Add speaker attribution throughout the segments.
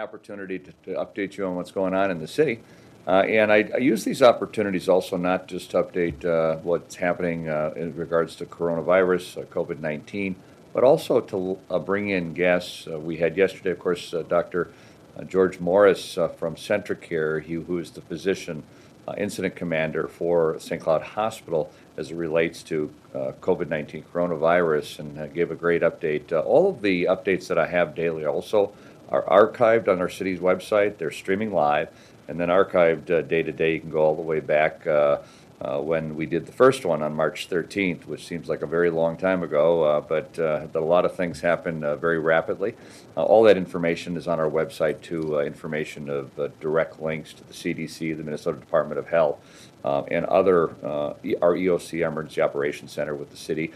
Speaker 1: opportunity to, to update you on what's going on in the city. Uh, and I, I use these opportunities also not just to update uh, what's happening uh, in regards to coronavirus, uh, COVID 19, but also to uh, bring in guests. Uh, we had yesterday, of course, Dr. George Morris from CentraCare, he, who is the physician incident commander for St. Cloud Hospital as it relates to COVID 19 coronavirus, and gave a great update. all of the updates that I have daily also are archived on our city's website. They're streaming live and then archived uh, day to day. You can go all the way back uh, uh, when we did the first one on March 13th, which seems like a very long time ago, uh, but, uh, a lot of things happen very rapidly. all that information is on our website too, information of direct links to the CDC, the Minnesota Department of Health, and other, our EOC, Emergency Operations Center with the city,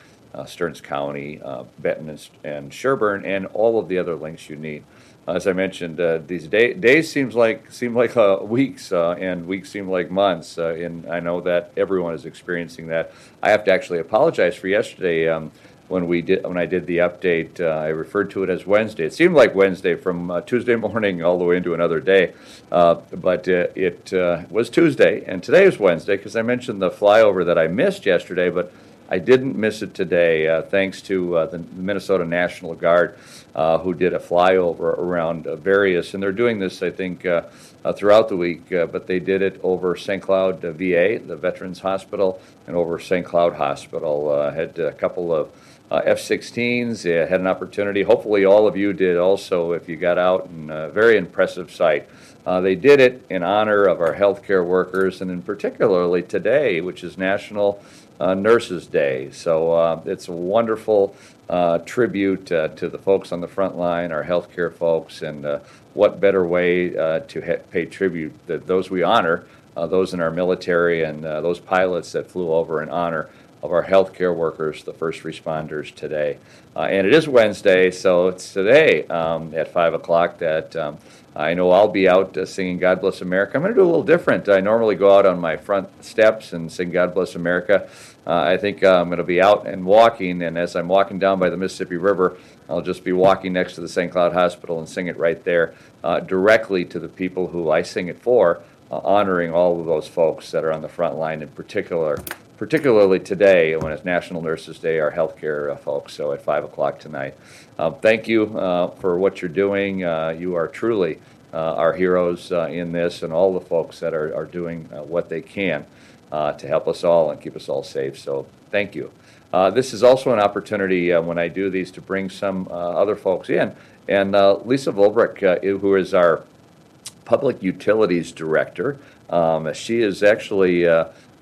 Speaker 1: Stearns County, Benton, and, and Sherburne, and all of the other links you need as I mentioned, uh, these day, days seems like seem like uh, weeks, uh, and weeks seem like months. Uh, and I know that everyone is experiencing that. I have to actually apologize for yesterday um, when we did when I did the update. Uh, I referred to it as Wednesday. It seemed like Wednesday from uh, Tuesday morning all the way into another day, but it was Tuesday, and today is Wednesday because I mentioned the flyover that I missed yesterday, but. I didn't miss it today, uh, thanks to uh, the Minnesota National Guard, uh, who did a flyover around uh, various, and they're doing this, I think, uh, uh, throughout the week, but they did it over St. Cloud VA, the Veterans Hospital, and over St. Cloud Hospital. had a couple of F-16s, had an opportunity. Hopefully, all of you did also if you got out, and a very impressive sight. they did it in honor of our healthcare workers, and in particularly today, which is National uh, Nurses Day. So uh, it's a wonderful uh, tribute uh, to the folks on the front line, our healthcare folks, and uh, what better way uh, to ha- pay tribute that those we honor, those in our military and those pilots that flew over in honor of our healthcare workers, the first responders today. and it is Wednesday, so it's today um, at 5 o'clock that um, I know I'll be out uh, singing God Bless America. I'm going to do a little different. I normally go out on my front steps and sing God Bless America. Uh, I think uh, I'm going to be out and walking, and as I'm walking down by the Mississippi River, I'll just be walking next to the St. Cloud Hospital and sing it right there uh, directly to the people who I sing it for, uh, honoring all of those folks that are on the front line in particular particularly today when it's National Nurses Day, our healthcare uh, folks, so at 5 o'clock tonight. Um, thank you uh, for what you're doing. Uh, you are truly uh, our heroes uh, in this, and all the folks that are, are doing uh, what they can to help us all and keep us all safe. So, thank you. this is also an opportunity when I do these to bring some other folks in. And Lisa Volbrick, who is our Public Utilities Director, um, she is actually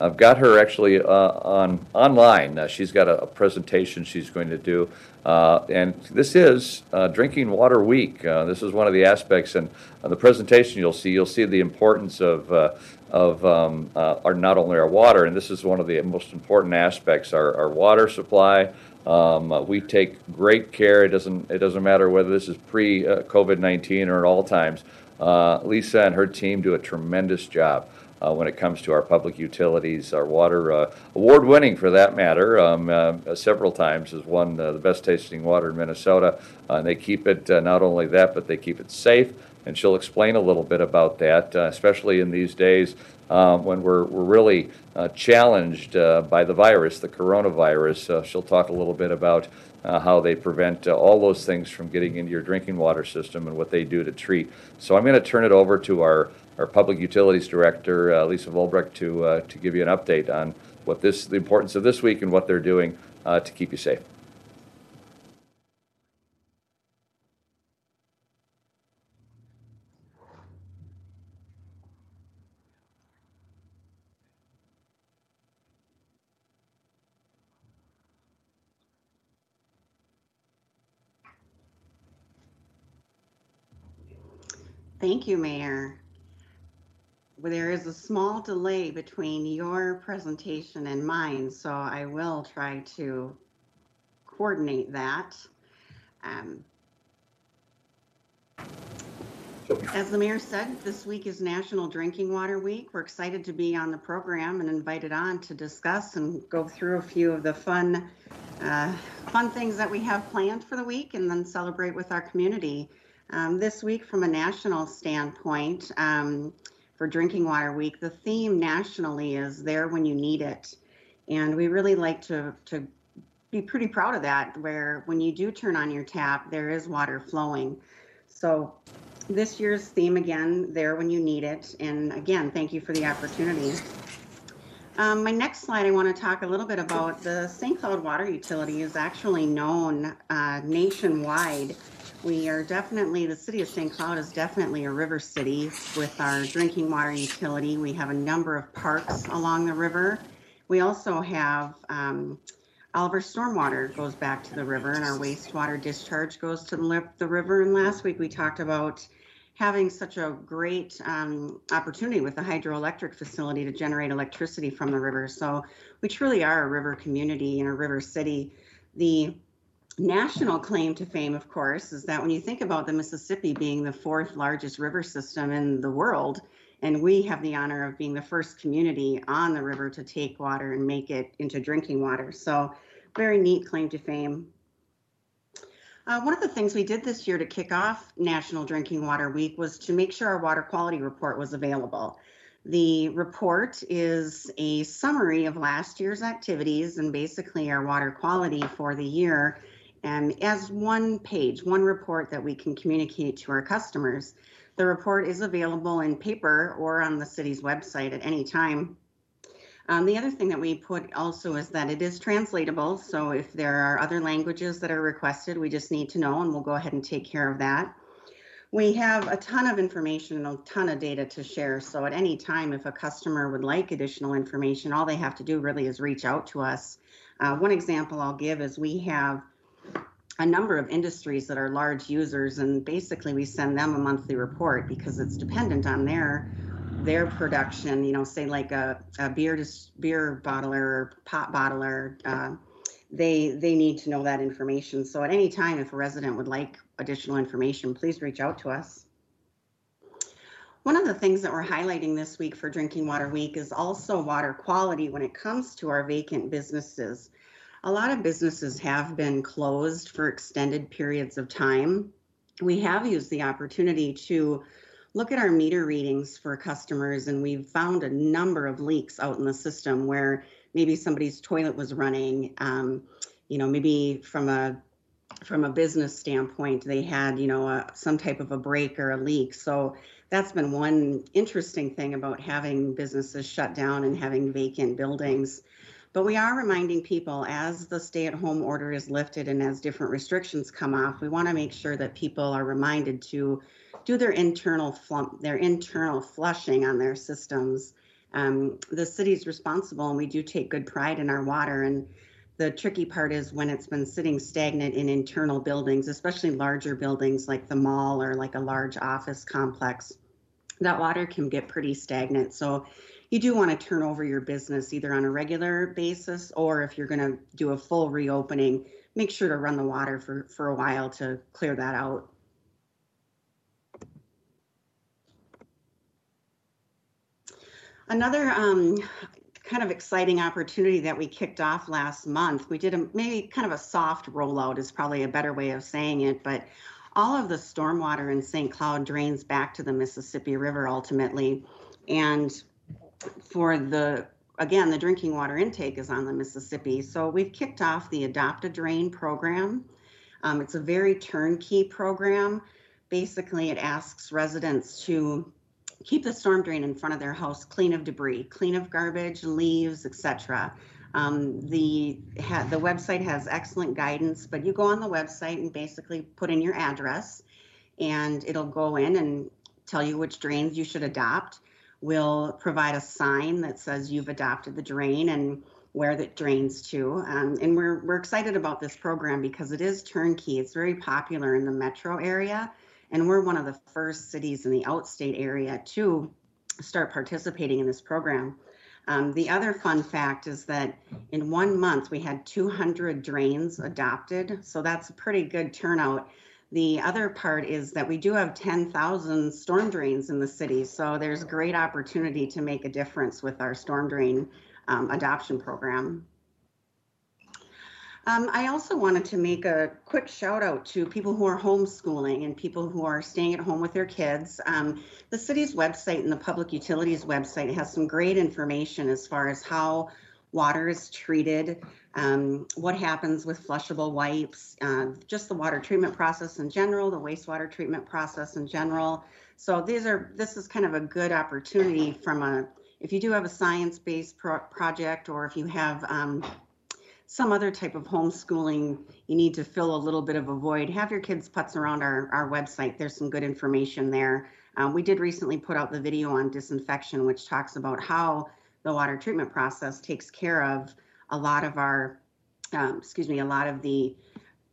Speaker 1: I've got her actually uh, on online. Uh, she's got a, a, presentation she's going to do, uh, and this is uh, Drinking Water Week. Uh, this is one of the aspects, and the presentation you'll see, you'll see the importance of uh, of um, our not only our water, and this is one of the most important aspects, our, our water supply. Um, we take great care. It doesn't it doesn't matter whether this is pre COVID nineteen or at all times. Lisa and her team do a tremendous job uh, when it comes to our public utilities. Our water, uh, award winning for that matter, um, uh, several times has won the best tasting water in Minnesota. Uh, and they keep it uh, not only that, but they keep it safe. And she'll explain a little bit about that, uh, especially in these days um, when we're, we're really challenged by the virus, the coronavirus. she'll talk a little bit about uh, how they prevent uh, all those things from getting into your drinking water system and what they do to treat. So I'm going to turn it over to our our Public Utilities Director, uh, Lisa Volbrecht, to, uh, to give you an update on what this, the importance of this week and what they're doing uh, to keep you safe.
Speaker 2: Thank you, Mayor there is a small delay between your presentation and mine, so I will try to coordinate that. Um, as the mayor said, this week is National Drinking Water Week. We're excited to be on the program and invited on to discuss and go through a few of the fun, uh, fun things that we have planned for the week, and then celebrate with our community. Um, this week, from a national standpoint, um, for Drinking Water Week, the theme nationally is there when you need it. And we really like to, to be pretty proud of that, where when you do turn on your tap, there is water flowing. So this year's theme again, there when you need it. And again, thank you for the opportunity. Um, my next slide, I want to talk a little bit about the St. Cloud Water Utility is actually known uh, nationwide. We are definitely, the city of St. Cloud is definitely a river city with our drinking water utility. We have a number of parks along the river. We also have um, stormwater goes back to the river and our wastewater discharge goes to the, the river. And last week we talked about having such a great um, opportunity with the hydroelectric facility to generate electricity from the river. So we truly are a river community and a river city. The national claim to fame, of course, is that when you think about the Mississippi being the fourth largest river system in the world, and we have the honor of being the first community on the river to take water and make it into drinking water. So, very neat claim to fame. Uh, one of the things we did this year to kick off National Drinking Water Week was to make sure our water quality report was available. The report is a summary of last year's activities and basically our water quality for the year, and as one page, one report that we can communicate to our customers. The report is available in paper or on the city's website at any time. Um, the other thing that we put also is that it is translatable. So if there are other languages that are requested, we just need to know and we'll go ahead and take care of that. We have a ton of information and a ton of data to share. So at any time, if a customer would like additional information, all they have to do really is reach out to us. Uh, one example I'll give is we have a number of industries that are large users and basically we send them a monthly report because it's dependent on their their production, you know, say like a, a beer dis- beer bottler or pot bottler, uh, they they need to know that information. So at any time, if a resident would like additional information, please reach out to us. One of the things that we're highlighting this week for Drinking Water Week is also water quality when it comes to our vacant businesses. A lot of businesses have been closed for extended periods of time. We have used the opportunity to look at our meter readings for customers and we've found a number of leaks out in the system where maybe somebody's toilet was running. Um, you know maybe from a from a business standpoint they had you know a, some type of a break or a leak. So that's been one interesting thing about having businesses shut down and having vacant buildings but we are reminding people as the stay at home order is lifted and as different restrictions come off we want to make sure that people are reminded to do their internal flump, their internal flushing on their systems. Um, the city's responsible, and we do take good pride in our water. And the tricky part is when it's been sitting stagnant in internal buildings, especially larger buildings like the mall or like a large office complex. That water can get pretty stagnant. So you do want to turn over your business either on a regular basis or if you're going to do a full reopening, make sure to run the water for, for a while to clear that out. Another um, kind of exciting opportunity that we kicked off last month, we did a maybe kind of a soft rollout is probably a better way of saying it, but all of the stormwater in St. Cloud drains back to the Mississippi River ultimately. And for the again, the drinking water intake is on the Mississippi. So we've kicked off the Adopt a Drain program. Um, it's a very turnkey program. Basically, it asks residents to keep the storm drain in front of their house clean of debris, clean of garbage, leaves, etc. Um, the ha, the website has excellent guidance, but you go on the website and basically put in your address, and it'll go in and tell you which drains you should adopt. We'll provide a sign that says you've adopted the drain and where that drains to. Um, and we're we're excited about this program because it is turnkey. It's very popular in the metro area and we're one of the first cities in the outstate area to start participating in this program. Um, the other fun fact is that in one month we had 200 drains adopted, so that's a pretty good turnout. The other part is that we do have 10,000 storm drains in the city, so there's great opportunity to make a difference with our storm drain um, adoption program. Um, I also wanted to make a quick shout out to people who are homeschooling and people who are staying at home with their kids. Um, the city's website and the public utilities website has some great information as far as how water is treated, um, what happens with flushable wipes, uh, just the water treatment process in general, the wastewater treatment process in general. So these are this is kind of a good opportunity from a if you do have a science-based pro- project or if you have um, some other type of homeschooling, you need to fill a little bit of a void, have your kids putz around our, our website. There's some good information there. Um, we did recently put out the video on disinfection, which talks about how the water treatment process takes care of a lot of our, um, excuse me, a lot of the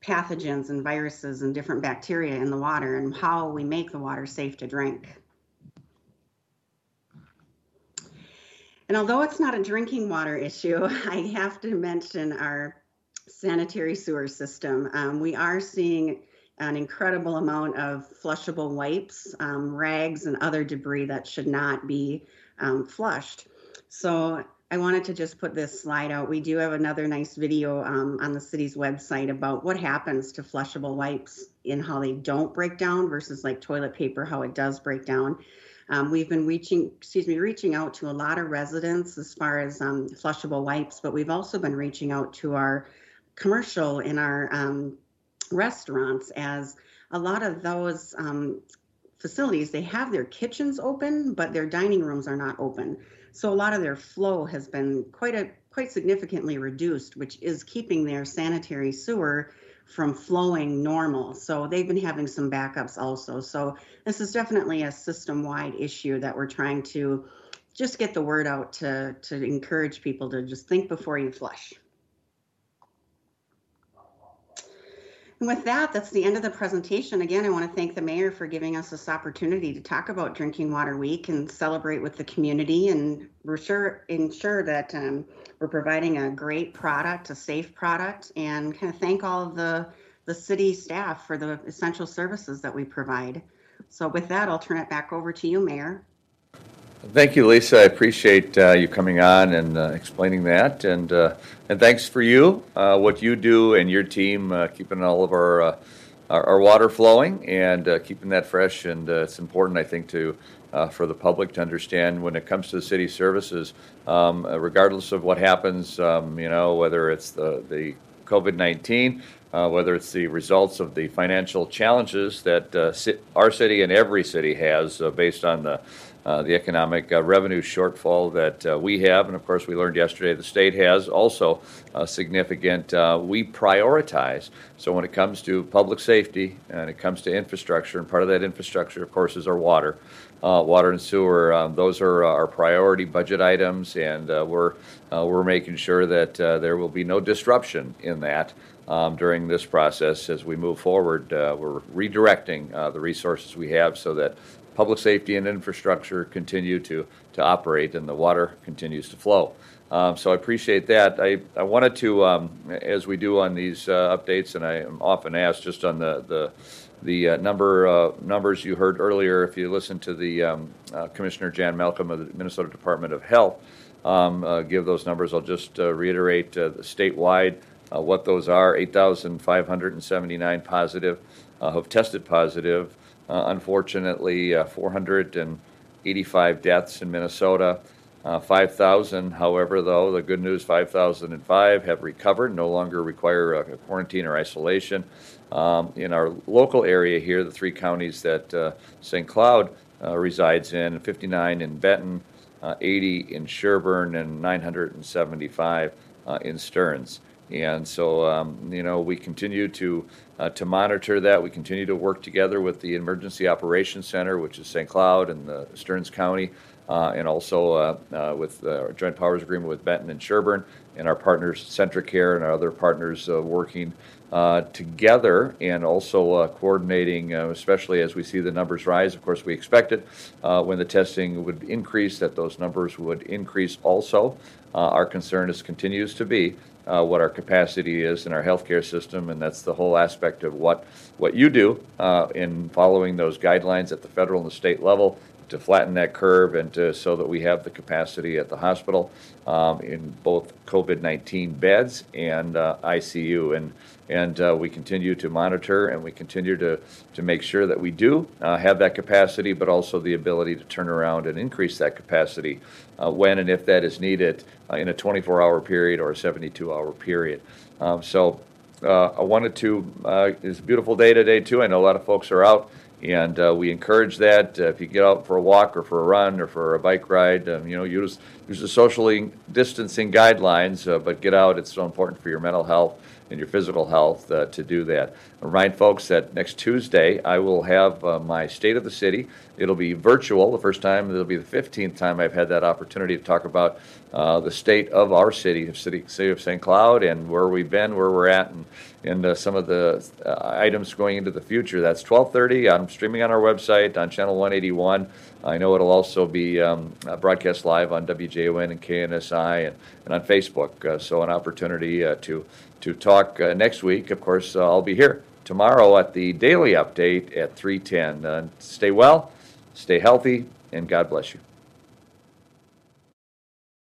Speaker 2: pathogens and viruses and different bacteria in the water and how we make the water safe to drink. And although it's not a drinking water issue, I have to mention our sanitary sewer system. Um, we are seeing an incredible amount of flushable wipes, um, rags, and other debris that should not be um, flushed. So I wanted to just put this slide out. We do have another nice video um, on the city's website about what happens to flushable wipes and how they don't break down versus like toilet paper, how it does break down. Um, we've been reaching, excuse me, reaching out to a lot of residents as far as um, flushable wipes, but we've also been reaching out to our commercial in our um, restaurants as a lot of those um, facilities, they have their kitchens open, but their dining rooms are not open. So a lot of their flow has been quite a quite significantly reduced, which is keeping their sanitary sewer from flowing normal. So they've been having some backups also. So this is definitely a system-wide issue that we're trying to just get the word out to to encourage people to just think before you flush. And with that, that's the end of the presentation. Again, I want to thank the mayor for giving us this opportunity to talk about Drinking Water Week and celebrate with the community and ensure, ensure that um, we're providing a great product, a safe product, and kind of thank all of the, the city staff for the essential services that we provide. So with that, I'll turn it back over to you, Mayor.
Speaker 1: Thank you, Lisa. I appreciate uh, you coming on and uh, explaining that, and uh, and thanks for you, uh, what you do and your team, uh, keeping all of our, uh, our, our water flowing and keeping that fresh. And it's important, I think, to for the public to understand when it comes to the city services, um, regardless of what happens, um, you know, whether it's the the COVID nineteen. whether it's the results of the financial challenges that our city and every city has based on the uh, the economic uh, revenue shortfall that uh, we have, and of course, we learned yesterday the state has also significant. we prioritize. So, when it comes to public safety and it comes to infrastructure, and part of that infrastructure, of course, is our water. Uh, water and sewer. Um, those are our priority budget items, and uh, we're uh, we're making sure that there will be no disruption in that um, during this process as we move forward. we're redirecting the resources we have so that public safety and infrastructure continue to, to operate and the water continues to flow. Um, so I appreciate that. I, I wanted to, um, as we do on these uh, updates, and I am often asked just on the the, the uh, number uh, numbers you heard earlier. If you listen to the um, uh, Commissioner Jan Malcolm of the Minnesota Department of Health um, uh, give those numbers, I'll just uh, reiterate statewide what those are: 8,579 positive have tested positive. Uh, unfortunately, uh, 485 deaths in Minnesota. Uh, 5,000, however, though, the good news 5,005 have recovered, no longer require a quarantine or isolation. Um, in our local area here, the three counties that uh, St. Cloud uh, resides in 59 in Benton, uh, 80 in Sherburne, and 975 in Stearns. And so, um, you know, we continue to uh, to monitor that. We continue to work together with the Emergency Operations Center, which is St. Cloud and the Stearns County, uh, and also uh, uh with our Joint Powers Agreement with Benton and Sherburne, and our partners CentraCare and our other partners uh, working uh, together and also coordinating, especially as we see the numbers rise. Of course, we expected when the testing would increase that those numbers would increase also. our concern is continues to be uh, what our capacity is in our healthcare system, and that's the whole aspect of what what you do uh, in following those guidelines at the federal and the state level, to flatten that curve and to, so that we have the capacity at the hospital um, in both COVID-19 beds and uh, ICU. And, and uh, we continue to monitor and we continue to, to make sure that we do uh, have that capacity, but also the ability to turn around and increase that capacity uh, when and if that is needed uh, in a 24-hour period or a 72-hour period. Um, So uh, I wanted to, uh, it's a beautiful day today too. I know a lot of folks are out and uh, we encourage that. Uh, if you get out for a walk or for a run or for a bike ride, um, you know, use, use the socially distancing guidelines, uh, but get out. It's so important for your mental health and your physical health uh, to do that. Remind folks that next Tuesday I will have uh, my State of the City. It'll be virtual, the first time. It'll be the 15th time I've had that opportunity to talk about uh, the state of our city, the city, city of St. Cloud, and where we've been, where we're at, and, and uh, some of the uh, items going into the future. That's 12:30. I'm streaming on our website on channel 181. I know it'll also be um, uh, broadcast live on WJON and KNSI and, and on Facebook. Uh, so an opportunity to to talk next week. Of course, I'll be here tomorrow at the daily update at 3:10. Uh, stay well, stay healthy, and God bless you.